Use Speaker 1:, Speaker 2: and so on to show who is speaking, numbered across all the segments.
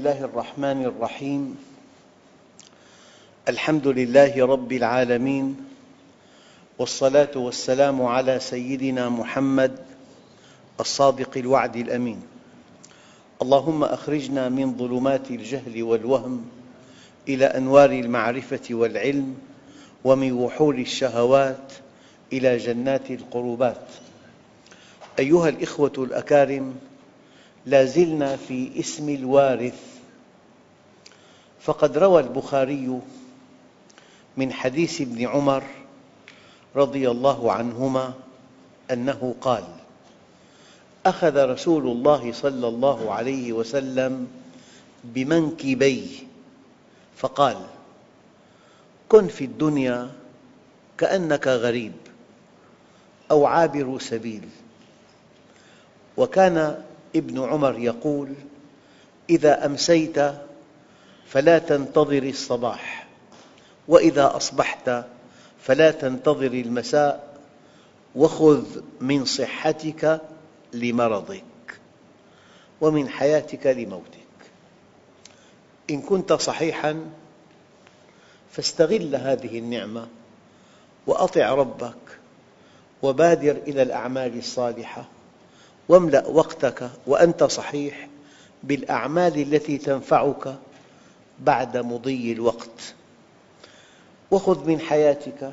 Speaker 1: الله الرحمن الرحيم. الحمد لله رب العالمين والصلاة والسلام على سيدنا محمد الصادق الوعد الأمين. اللهم أخرجنا من ظلمات الجهل والوهم إلى أنوار المعرفة والعلم ومن وحول الشهوات إلى جنات القربات. أيها الإخوة الأكارم لا زلنا في اسم الوارث فقد روى البخاري من حديث ابن عمر رضي الله عنهما أنه قال أخذ رسول الله صلى الله عليه وسلم بمنكبي فقال كن في الدنيا كأنك غريب أو عابر سبيل. وكان ابن عمر يقول إذا أمسيت فلا تنتظر الصباح. وإذا أصبحت فلا تنتظر المساء وخذ من صحتك لمرضك ومن حياتك لموتك. إن كنت صحيحاً فاستغل هذه النعمة وأطع ربك وبادر إلى الأعمال الصالحة واملأ وقتك وأنت صحيح بالأعمال التي تنفعك بعد مضي الوقت. وخذ من حياتك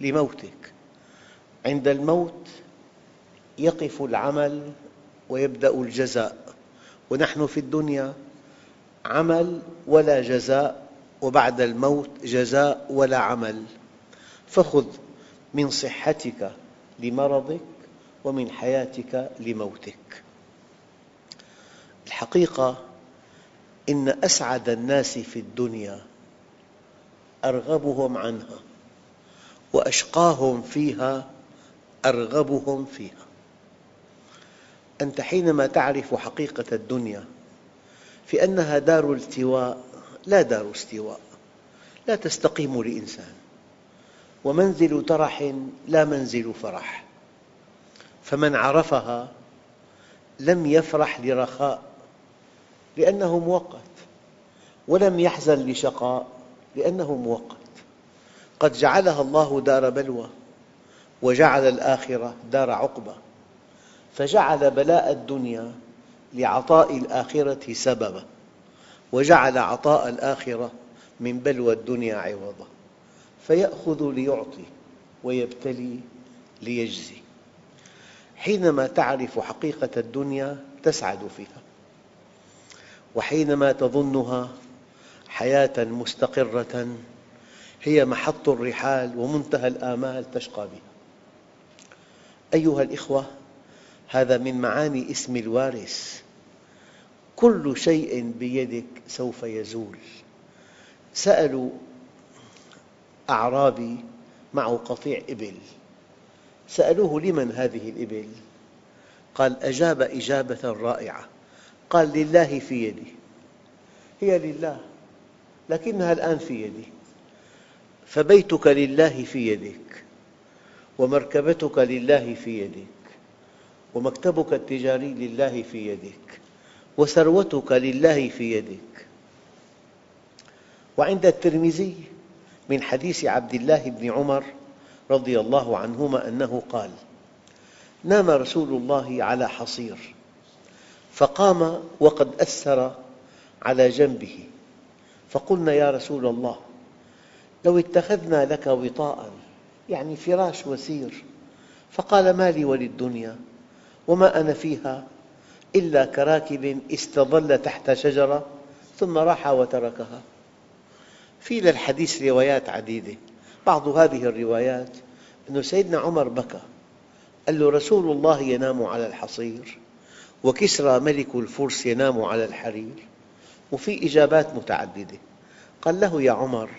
Speaker 1: لموتك. عند الموت يقف العمل ويبدأ الجزاء. ونحن في الدنيا عمل ولا جزاء وبعد الموت جزاء ولا عمل. فخذ من صحتك لمرضك ومن حياتك لموتك. الحقيقة إن أسعد الناس في الدنيا أرغبهم عنها وأشقاهم فيها أرغبهم فيها. أنت حينما تعرف حقيقة الدنيا في أنها دار التواء لا دار استواء لا تستقيم لإنسان. ومنزل ترح لا منزل فرح. فمن عرفها لم يفرح لرخاء. لأنه مؤقت. ولم يحزن لشقاء لأنه مؤقت. قد جعلها الله دار بلوى وجعل الآخرة دار عقبة فجعل بلاء الدنيا لعطاء الآخرة سببا وجعل عطاء الآخرة من بلوى الدنيا عوضا. فيأخذ ليعطي ويبتلي ليجزي. حينما تعرف حقيقة الدنيا تسعد فيها. وحينما تظنها حياة مستقرة هي محط الرحال ومنتهى الآمال تشقى بها. أيها الأخوة هذا من معاني اسم الوارث. كل شيء بيدك سوف يزول. سألوا أعرابي معه قطيع إبل. سألوه لمن هذه الإبل؟ قال أجاب إجابة رائعة. قال لله في يدي. هي لله لكنها الآن في يدي. فبيتك لله في يدك ومركبتك لله في يدك ومكتبك التجاري لله في يدك وثروتك لله في يدك وعند الترمذي من حديث عبد الله بن عمر رضي الله عنهما أنه قال نام رسول الله على حصير فقام وقد أسر على جنبه. فقلنا يا رسول الله لو اتخذنا لك وطاء يعني فراش وسير فقال ما لي وللدنيا وما أنا فيها إلا كراكب استظل تحت شجرة ثم راح وتركها. في للحديث روايات عديدة. بعض هذه الروايات أن سيدنا عمر بكى قال له رسول الله ينام على الحصير. وكسرى ملك الفرس ينام على الحرير. وفي إجابات متعددة. قال له يا عمر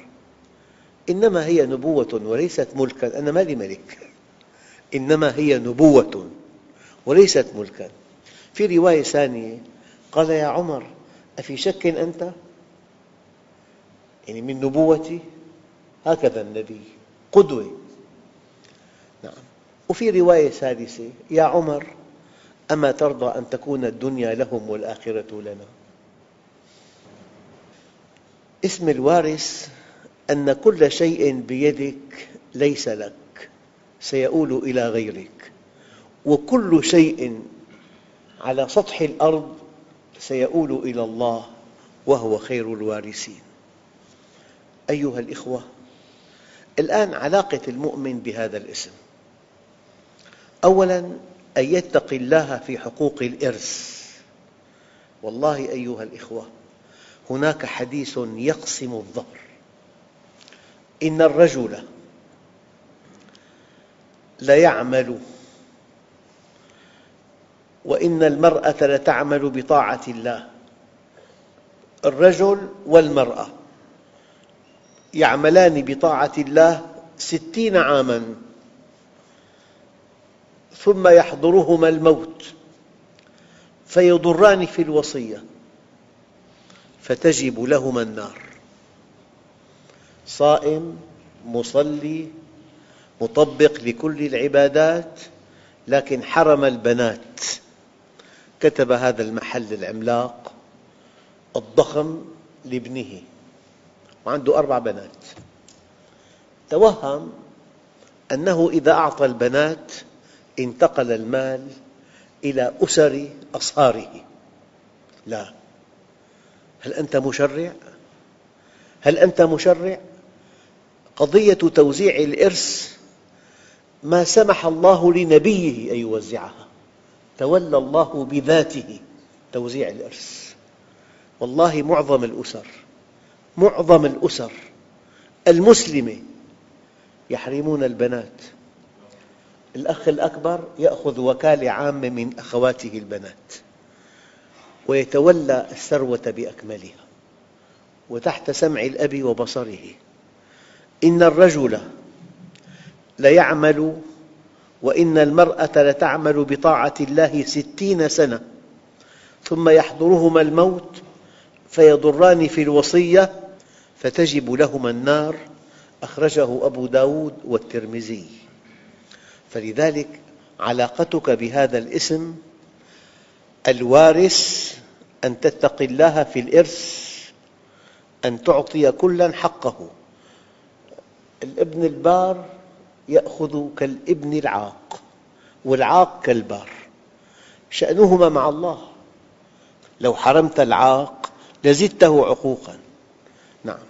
Speaker 1: إنما هي نبوة وليست ملكا. أنا ما لي ملك. إنما هي نبوة وليست ملكا. في رواية ثانية قال يا عمر أفي شك أنت؟ يعني من نبوتي؟ هكذا النبي. قدوة. نعم. وفي رواية ثالثة يا عمر أما ترضى أن تكون الدنيا لهم والآخرة لنا؟ اسم الوارث أن كل شيء بيدك ليس لك سيؤول إلى غيرك. وكل شيء على سطح الأرض سيؤول إلى الله وهو خير الوارثين. أيها الأخوة الآن علاقة المؤمن بهذا الاسم. أولاً أن يتقي الله في حقوق الإرث. والله أيها الأخوة هناك حديث يقسم الظهر. إن الرجل ليعمل وإن المرأة لتعمل بطاعة الله. الرجل والمرأة يعملان بطاعة الله ستين عاماً. ثم يحضرهما الموت فيضران في الوصية فتجب لهما النار. صائم مصلي مطبق لكل العبادات لكن حرم البنات. كتب هذا المحل العملاق الضخم لابنه وعنده أربع بنات. توهم أنه إذا أعطى البنات انتقل المال إلى أسر أصهاره. لا. هل أنت مشرع؟ هل أنت مشرع؟ قضية توزيع الإرث ما سمح الله لنبيه أن يوزعها. تولى الله بذاته توزيع الإرث. والله معظم الأسر معظم الأسر المسلمة يحرمون البنات. الأخ الأكبر يأخذ وكالة عامة من أخواته البنات ويتولى الثروة بأكملها وتحت سمع الأب وبصره. إن الرجل ليعمل وإن المرأة لتعمل بطاعة الله ستين سنة ثم يحضرهما الموت فيضران في الوصية فتجب لهما النار. أخرجه أبو داود والترمذي. فلذلك علاقتك بهذا الاسم الوارث أن تتقي الله في الإرث أن تعطي كلا حقه. الابن البار يأخذ كالابن العاق والعاق كالبار. شأنهما مع الله. لو حرمت العاق لزدته عقوقا. نعم.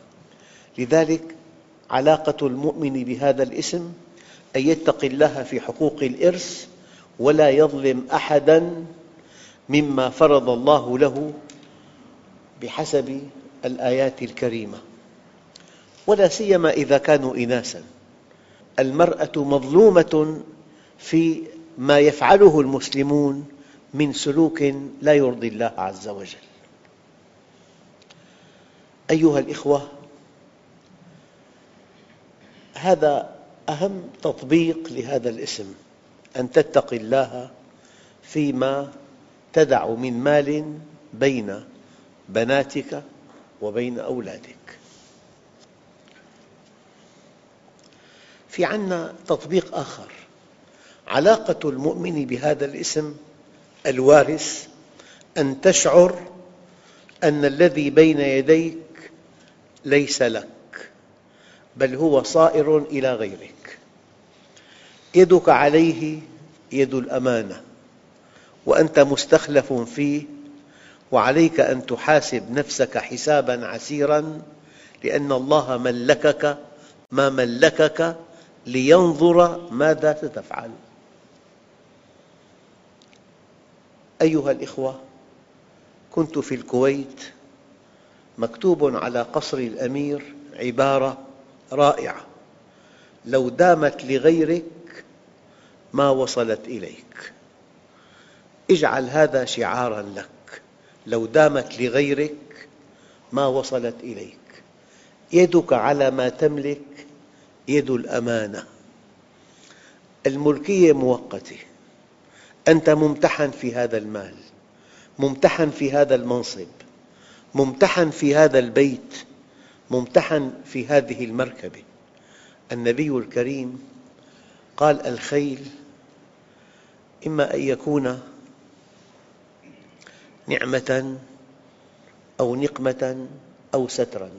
Speaker 1: لذلك علاقة المؤمن بهذا الاسم أن يتقي الله في حقوق الإرث ولا يظلم أحداً مما فرض الله له بحسب الآيات الكريمة. ولا سيما إذا كانوا إناثاً المرأة مظلومة في ما يفعله المسلمون من سلوك لا يرضي الله عز وجل. أيها الأخوة هذا أهم تطبيق لهذا الاسم أن تتقي الله فيما تدع من مال بين بناتك وبين أولادك. في عنا تطبيق آخر علاقة المؤمن بهذا الاسم الوارث أن تشعر أن الذي بين يديك ليس لك بل هو صائر إلى غيرك. يدك عليه يد الأمانة وأنت مستخلف فيه وعليك أن تحاسب نفسك حساباً عسيراً لأن الله ملكك ما ملكك لينظر ماذا ستفعل. أيها الأخوة كنت في الكويت مكتوب على قصر الأمير عبارة رائعة لو دامت لغيرك ما وصلت إليك. اجعل هذا شعاراً لك. لو دامت لغيرك ما وصلت إليك. يدك على ما تملك يد الأمانة. الملكية مؤقتة. أنت ممتحن في هذا المال. ممتحن في هذا المنصب. ممتحن في هذا البيت. ممتحن في هذه المركبة. النبي الكريم قال الخيل إما أن يكون نعمة أو نقمة أو سترا.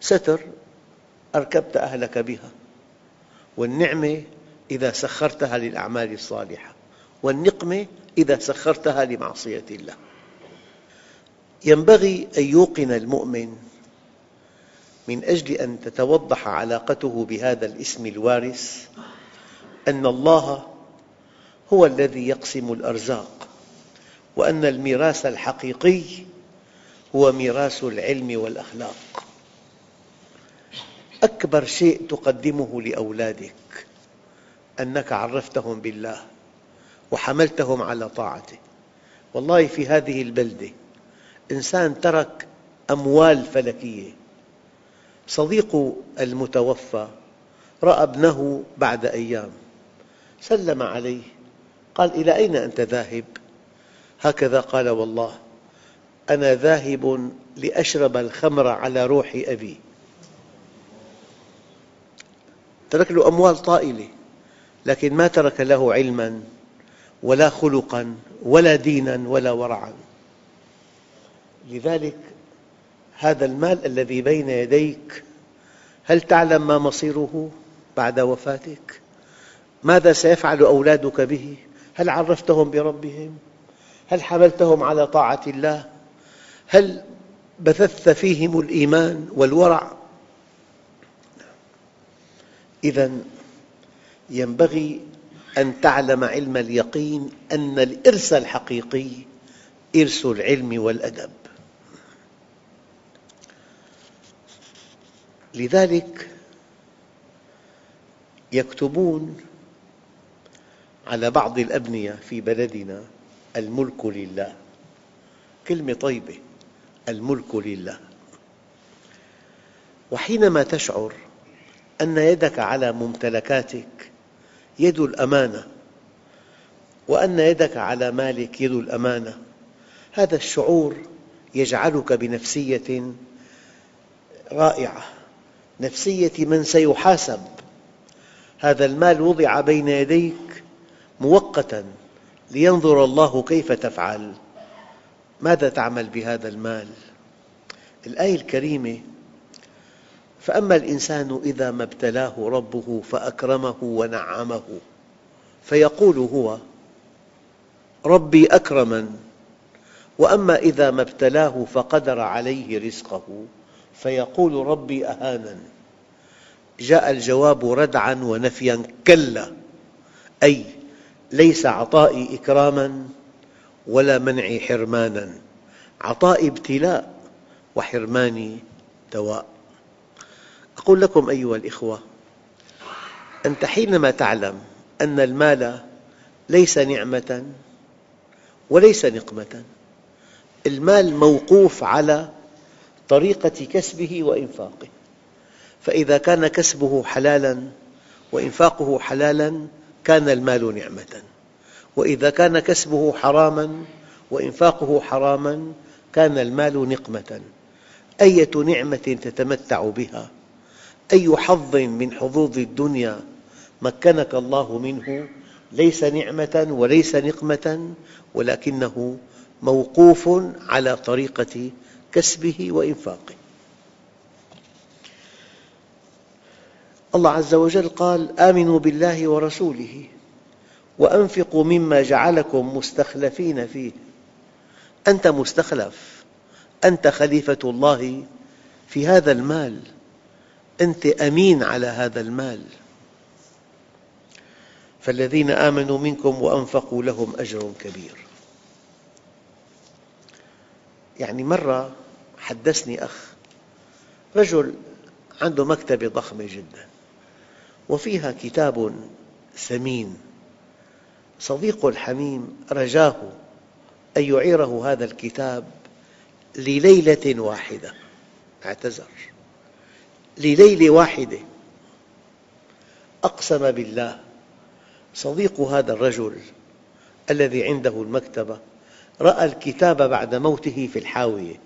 Speaker 1: ستر أركبت أهلك بها والنعمة إذا سخرتها للأعمال الصالحة والنقمة إذا سخرتها لمعصية الله. ينبغي أن يوقن المؤمن من أجل أن تتوضح علاقته بهذا الاسم الوارث أن الله هو الذي يقسم الأرزاق وأن الميراث الحقيقي هو ميراث العلم والأخلاق. أكبر شيء تقدمه لأولادك أنك عرفتهم بالله وحملتهم على طاعته. والله في هذه البلدة إنسان ترك أموال فلكية. صديق المتوفى رأى ابنه بعد أيام سلم عليه قال إلى أين أنت ذاهب؟ هكذا قال والله أنا ذاهب لأشرب الخمر على روح أبي ترك له أموال طائلة لكن ما ترك له علماً ولا خلقاً ولا ديناً ولا ورعاً لذلك هذا المال الذي بين يديك هل تعلم ما مصيره بعد وفاتك؟ ماذا سيفعل أولادك به؟ هل عرفتهم بربهم؟ هل حملتهم على طاعة الله؟ هل بثثت فيهم الإيمان والورع؟ إذا ينبغي أن تعلم علم اليقين أن الإرث الحقيقي إرث العلم والأدب لذلك يكتبون على بعض الأبنية في بلدنا الملك لله. كلمة طيبة الملك لله. وحينما تشعر أن يدك على ممتلكاتك يد الأمانة وأن يدك على مالك يد الأمانة هذا الشعور يجعلك بنفسية رائعة نفسية من سيحاسب. هذا المال وضع بين يديك مؤقتاً لينظر الله كيف تفعل. ماذا تعمل بهذا المال؟ الآية الكريمة فأما الإنسان إذا ما ابتلاه ربه فأكرمه ونعمه فيقول هو ربي أكرمن. وأما إذا ما ابتلاه فقدر عليه رزقه فيقول ربي أهانن. جاء الجواب ردعا ونفيا كلا أي ليس عطائي إكراما ولا منعي حرمانا. عطائي ابتلاء وحرماني دواء. أقول لكم أيها الأخوة أنت حينما تعلم أن المال ليس نعمة وليس نقمة المال موقوف على طريقة كسبه وإنفاقه. فإذا كان كسبه حلالاً وإنفاقه حلالاً كان المال نعمة. وإذا كان كسبه حراما وإنفاقه حراما كان المال نقمة. أية نعمة تتمتع بها؟ أي حظ من حظوظ الدنيا مكنك الله منه؟ ليس نعمة وليس نقمة ولكنه موقوف على طريقة كسبه وإنفاقه. الله عز وجل قال آمنوا بالله ورسوله وأنفقوا مما جعلكم مستخلفين فيه. أنت مستخلف أنت خليفة الله في هذا المال أنت أمين على هذا المال. فالذين آمنوا منكم وأنفقوا لهم أجر كبير. يعني مرة حدثني أخ رجل عنده مكتبة ضخمة جدا. وفيها كتاب ثمين. صديقه الحميم رجاه أن يعيره هذا الكتاب لليلة واحدة. اعتذر. لليلة واحدة. أقسم بالله صديق هذا الرجل الذي عنده المكتبة رأى الكتاب بعد موته في الحاوية.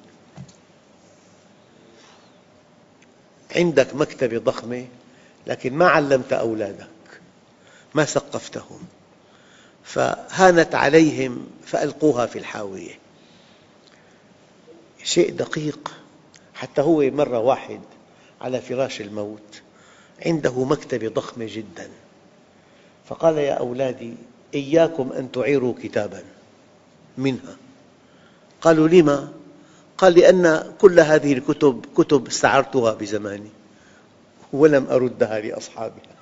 Speaker 1: عندك مكتبة ضخمة؟ لكن ما علمت أولادك ما ثقفتهم فهانت عليهم فألقوها في الحاوية. شيء دقيق حتى هو مرة واحد على فراش الموت عنده مكتبة ضخمة جدا. فقال يا أولادي إياكم أن تعيروا كتابا منها. قالوا لما؟ قال لأن كل هذه الكتب كتب استعرتها بزماني. ولم أردها لأصحابها.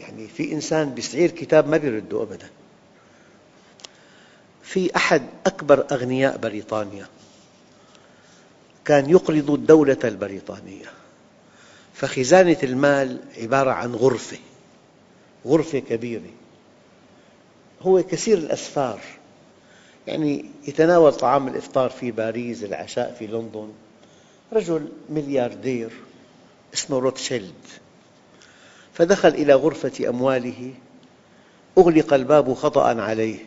Speaker 1: يعني في إنسان يستعير كتاب ما يرده أبدا. في أحد أكبر أغنياء بريطانيا كان يقرض الدولة البريطانية. فخزانة المال عبارة عن غرفة غرفة كبيرة. هو كثير الأسفار. يعني يتناول طعام الإفطار في باريس العشاء في لندن. رجل ملياردير اسمه روتشيلد فدخل إلى غرفة أمواله أغلق الباب خطأ عليه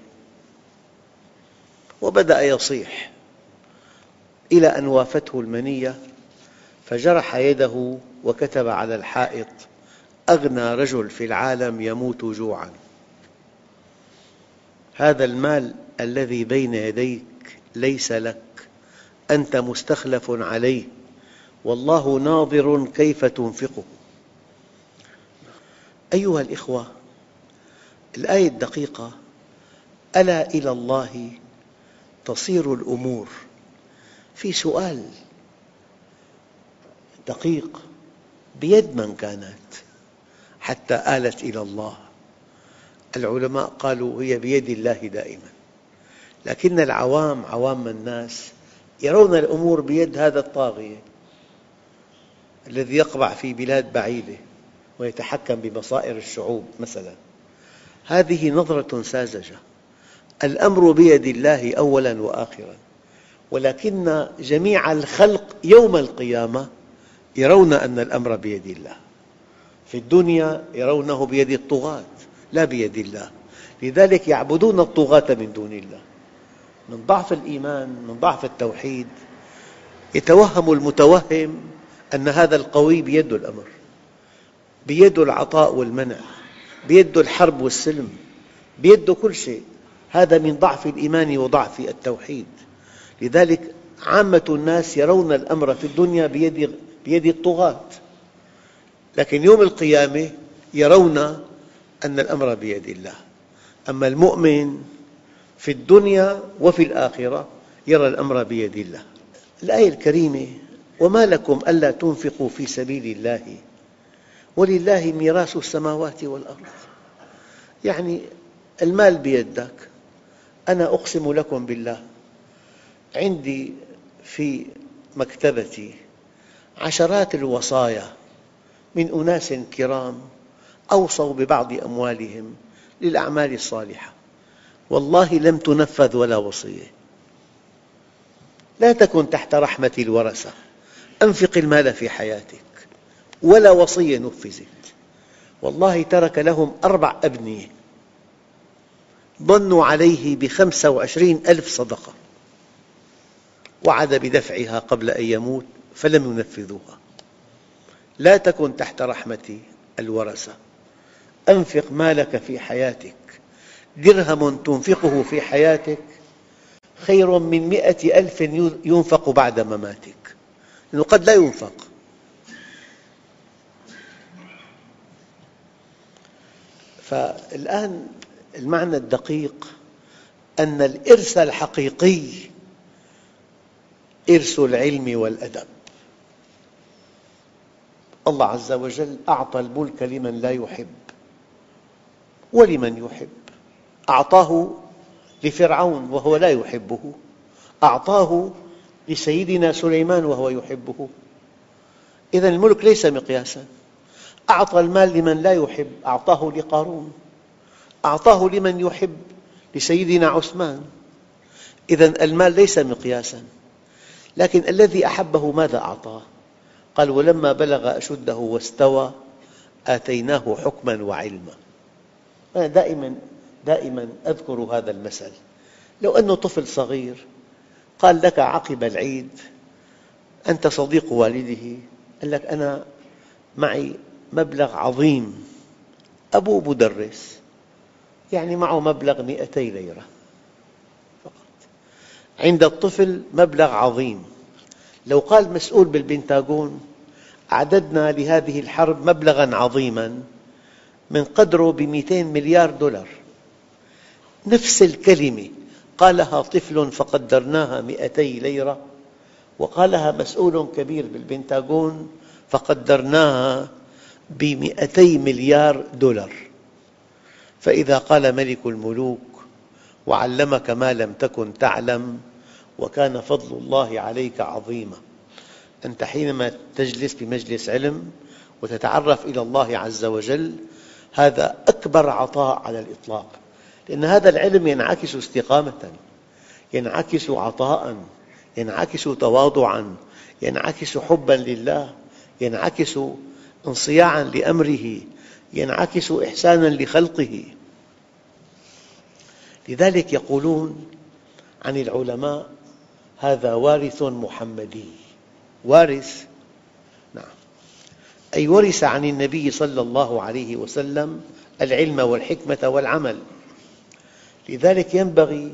Speaker 1: وبدأ يصيح إلى أن وافته المنية فجرح يده وكتب على الحائط أغنى رجل في العالم يموت جوعاً. هذا المال الذي بين يديك ليس لك. أنت مستخلف عليه. والله ناظر كيف تنفقه. أيها الأخوة الآية الدقيقة ألا إلى الله تصير الأمور؟ في سؤال دقيق بيد من كانت حتى آلت إلى الله. العلماء قالوا هي بيد الله دائما. لكن العوام عوام الناس يرون الأمور بيد هذا الطاغية الذي يقبع في بلاد بعيدة ويتحكم بمصائر الشعوب مثلا. هذه نظرة ساذجة. الأمر بيد الله أولا وآخرا. ولكن جميع الخلق يوم القيامة يرون أن الأمر بيد الله. في الدنيا يرونه بيد الطغاة لا بيد الله. لذلك يعبدون الطغاة من دون الله. من ضعف الإيمان من ضعف التوحيد يتوهم المتوهم أن هذا القوي بيده الأمر بيده العطاء والمنع بيده الحرب والسلم بيده كل شيء. هذا من ضعف الإيمان وضعف التوحيد. لذلك عامة الناس يرون الأمر في الدنيا بيد, بيد الطغاة. لكن يوم القيامة يرون أن الأمر بيد الله. أما المؤمن في الدنيا وفي الآخرة يرى الأمر بيد الله. الآية الكريمة وما لكم ألا تنفقوا في سبيل الله ولله ميراث السماوات والأرض. يعني المال بيدك أنا أقسم لكم بالله عندي في مكتبتي عشرات الوصايا من أناس كرام أوصوا ببعض أموالهم للأعمال الصالحة. والله لم تنفذ ولا وصية. لا تكن تحت رحمة الورثة. أنفق المال في حياتك. ولا وصية نفذت. والله ترك لهم أربع أبنية. ظنوا عليه بخمسة وعشرين ألف صدقة. وعد بدفعها قبل أن يموت فلم ينفذوها. لا تكن تحت رحمة الورثة. أنفق مالك في حياتك. درهم تنفقه في حياتك خير من مئة ألف ينفق بعد مماتك. لأنه قد لا ينفق. فالآن المعنى الدقيق أن الإرث الحقيقي إرث العلم والأدب. الله عز وجل أعطى الملك لمن لا يحب ولمن يحب. أعطاه لفرعون وهو لا يحبه. أعطاه لسيدنا سليمان وهو يحبه. إذا الملك ليس مقياسا. أعطى المال لمن لا يحب أعطاه لقارون. أعطاه لمن يحب لسيدنا عثمان. إذا المال ليس مقياساً. لكن الذي أحبه ماذا أعطاه؟ قال ولما بلغ أشده واستوى آتيناه حكما وعلما. أنا دائما دائما أذكر هذا المثل. لو أنه طفل صغير قال لك عقب العيد أنت صديق والده قال لك أنا معي مبلغ عظيم أبوه مدرس يعني معه مبلغ مئتي ليرة فقط. عند الطفل مبلغ عظيم. لو قال مسؤول بالبنتاغون أعددنا لهذه الحرب مبلغا عظيما من قدره بمئتين مليار دولار. نفس الكلمة. قالها طفل فقدرناها مئتي ليرة وقالها مسؤول كبير بالبنتاغون فقدرناها بمئتي مليار دولار. فإذا قال ملك الملوك وعلمك ما لم تكن تعلم وكان فضل الله عليك عظيما. أنت حينما تجلس بمجلس علم وتتعرف إلى الله عز وجل هذا أكبر عطاء على الإطلاق. لأن هذا العلم ينعكس استقامة ينعكس عطاء ينعكس تواضعا ينعكس حبا لله ينعكس انصياعا لأمره ينعكس إحسانا لخلقه. لذلك يقولون عن العلماء هذا وارث محمدي. وارث؟ نعم. أي ورث عن النبي صلى الله عليه وسلم العلم والحكمة والعمل. لذلك ينبغي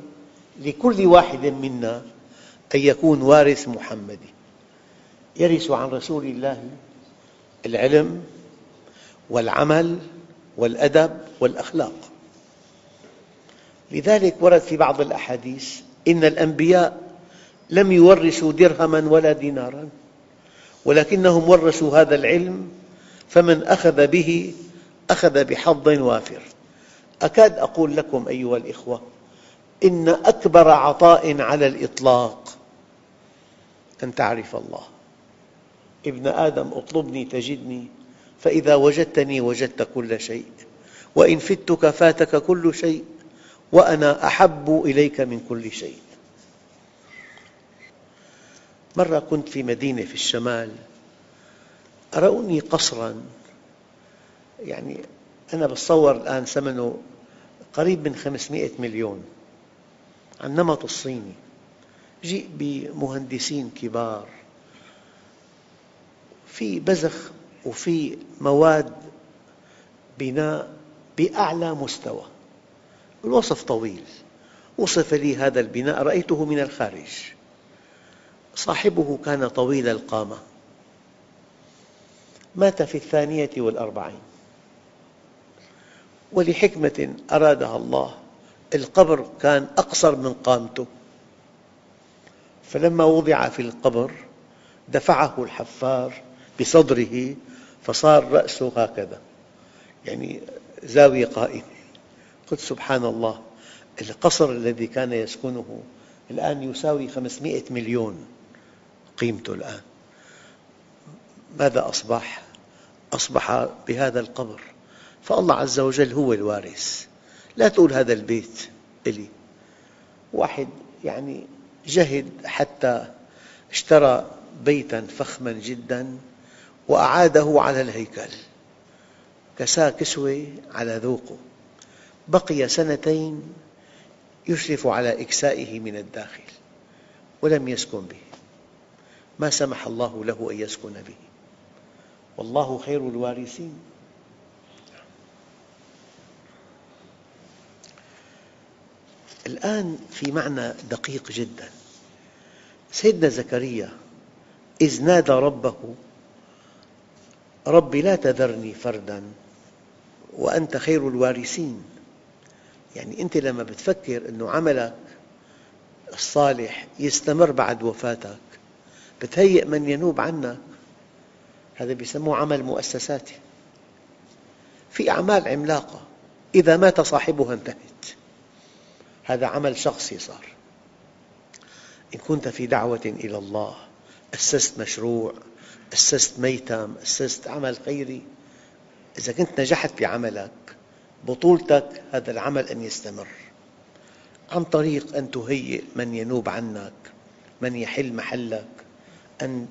Speaker 1: لكل واحد منا أن يكون وارث محمدي يرث عن رسول الله العلم والعمل والأدب والأخلاق. لذلك ورد في بعض الأحاديث إن الأنبياء لم يورثوا درهما ولا دينارا ولكنهم ورثوا هذا العلم فمن أخذ به أخذ بحظ وافر. أكاد أقول لكم أيها الأخوة إن أكبر عطاء على الإطلاق أن تعرف الله. ابن آدم اطلبني تجدني فإذا وجدتني وجدت كل شيء وإن فتك فاتك كل شيء وأنا أحب إليك من كل شيء. مرة كنت في مدينة في الشمال أروني قصراً يعني أنا بتصور الآن ثمنه قريب من 500 مليون. عن نمط الصيني جيء بمهندسين كبار. في بزخ وفي مواد بناء بأعلى مستوى. الوصف طويل. وصف لي هذا البناء رأيته من الخارج. صاحبه كان طويل القامة. مات في الثانية والأربعين. ولحكمة أرادها الله القبر كان أقصر من قامته. فلما وضع في القبر دفعه الحفار بصدره فصار رأسه هكذا. يعني زاوية قائمة. قلت سبحان الله القصر الذي كان يسكنه الآن يساوي 500 مليون قيمته الآن. ماذا أصبح؟ أصبح بهذا القبر. فالله عز وجل هو الوارث. لا تقول هذا البيت إلي. واحد يعني جهد حتى اشترى بيتا فخما جدا وأعاده على الهيكل. كساه كسوة على ذوقه. بقي سنتين يشرف على إكسائه من الداخل ولم يسكن به. ما سمح الله له أن يسكن به. والله خير الوارثين. الآن في معنى دقيق جدا. سيدنا زكريا إذ نادى ربه رب لا تذرني فردا وأنت خير الوارثين. يعني أنت لما تفكر أن عملك الصالح يستمر بعد وفاتك بتهيئ من ينوب عنك هذا يسموه عمل مؤسساتي. في أعمال عملاقة إذا مات صاحبها انتهت. هذا عمل شخصي صار. إن كنت في دعوة إلى الله أسست مشروع أسست ميتم أسست عمل خيري إذا كنت نجحت في عملك بطولتك هذا العمل أن يستمر. عن طريق أن تهيئ من ينوب عنك من يحل محلك أن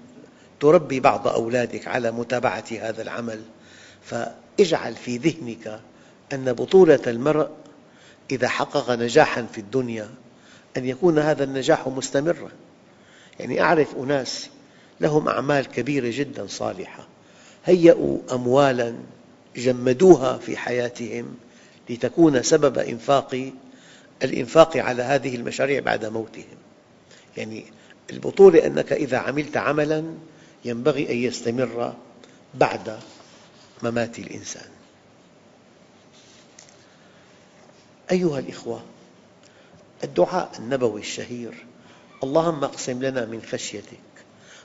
Speaker 1: تربي بعض أولادك على متابعة هذا العمل. فاجعل في ذهنك أن بطولة المرء إذا حقق نجاحا في الدنيا أن يكون هذا النجاح مستمرا. يعني أعرف أناس لهم أعمال كبيرة جدا صالحة هيئوا أموالا جمدوها في حياتهم لتكون سبب إنفاق الإنفاق على هذه المشاريع بعد موتهم. يعني البطولة أنك إذا عملت عملا ينبغي أن يستمر بعد ممات الإنسان. أيها الإخوة الدعاء النبوي الشهير اللهم اقسم لنا من خشيتك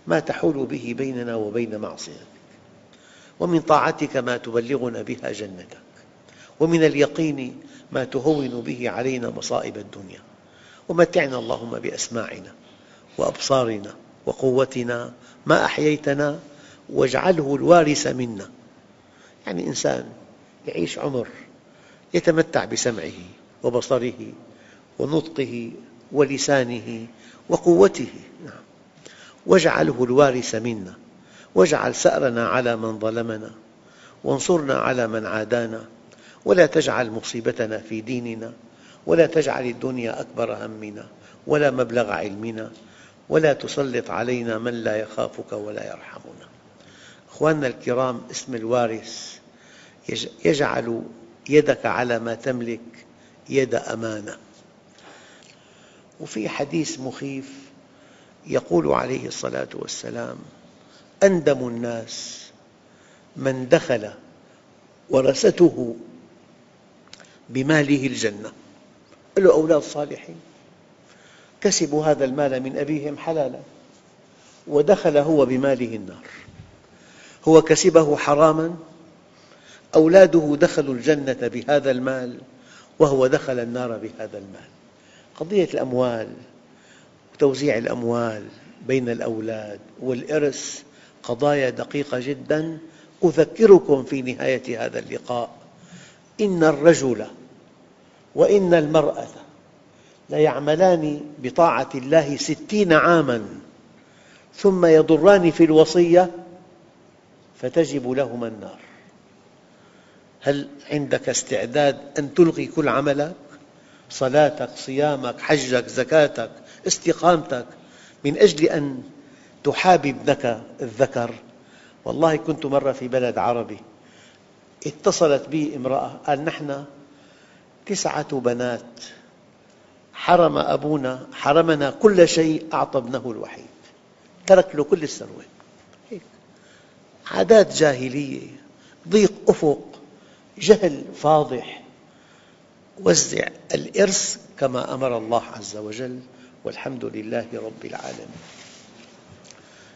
Speaker 1: ما تحول به بيننا وبين معصيتك ومن طاعتك ما تبلغنا بها جنتك ومن اليقين ما تهون به علينا مصائب الدنيا. ومتعنا اللهم بأسماعنا وأبصارنا وقوتنا ما أحييتنا واجعله الوارث منا. يعني إنسان يعيش عمر يتمتع بسمعه وبصره ونطقه ولسانه وقوته. نعم. واجعله الوارث منا. واجعل ثأرنا على من ظلمنا. وانصرنا على من عادانا. ولا تجعل مصيبتنا في ديننا. ولا تجعل الدنيا أكبر همنا. ولا مبلغ علمنا. ولا تسلط علينا من لا يخافك ولا يرحمنا. أخواننا الكرام اسم الوارث يجعل يدك على ما تملك يد أمانة. وفي حديث مخيف يقول عليه الصلاة والسلام أندم الناس من دخل ورثته بماله الجنة. له أولاد صالحين. كسبوا هذا المال من أبيهم حلالا. ودخل هو بماله النار. هو كسبه حراما أولاده دخلوا الجنة بهذا المال وهو دخل النار بهذا المال. قضية الأموال وتوزيع الأموال بين الأولاد والإرث قضايا دقيقة جدا. أذكركم في نهاية هذا اللقاء إن الرجل وإن المرأة ليعملان بطاعة الله ستين عاما ثم يضران في الوصية فتجب لهما النار. هل عندك استعداد أن تلغي كل عملك؟ صلاتك، صيامك، حجك، زكاتك، استقامتك من أجل أن تحابي ابنك الذكر؟ والله كنت مرة في بلد عربي اتصلت بي امرأة قال نحن تسعة بنات حرم أبونا حرمنا كل شيء أعطى ابنه الوحيد ترك له كل الثروة عادات جاهلية ضيق أفق جهل فاضح. وزع الإرث كما أمر الله عز وجل والحمد لله رب العالمين.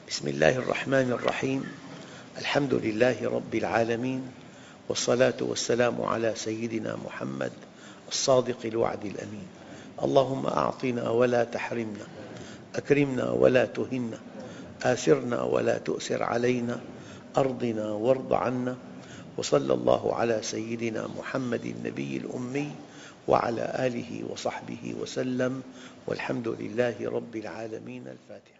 Speaker 1: بسم الله الرحمن الرحيم. الحمد لله رب العالمين والصلاة والسلام على سيدنا محمد الصادق الوعد الأمين. اللهم أعطنا ولا تحرمنا أكرمنا ولا تهنا آثرنا ولا تؤثر علينا أرضنا وارض عنا وصلى الله على سيدنا محمد النبي الأمي وعلى آله وصحبه وسلم والحمد لله رب العالمين الفاتحة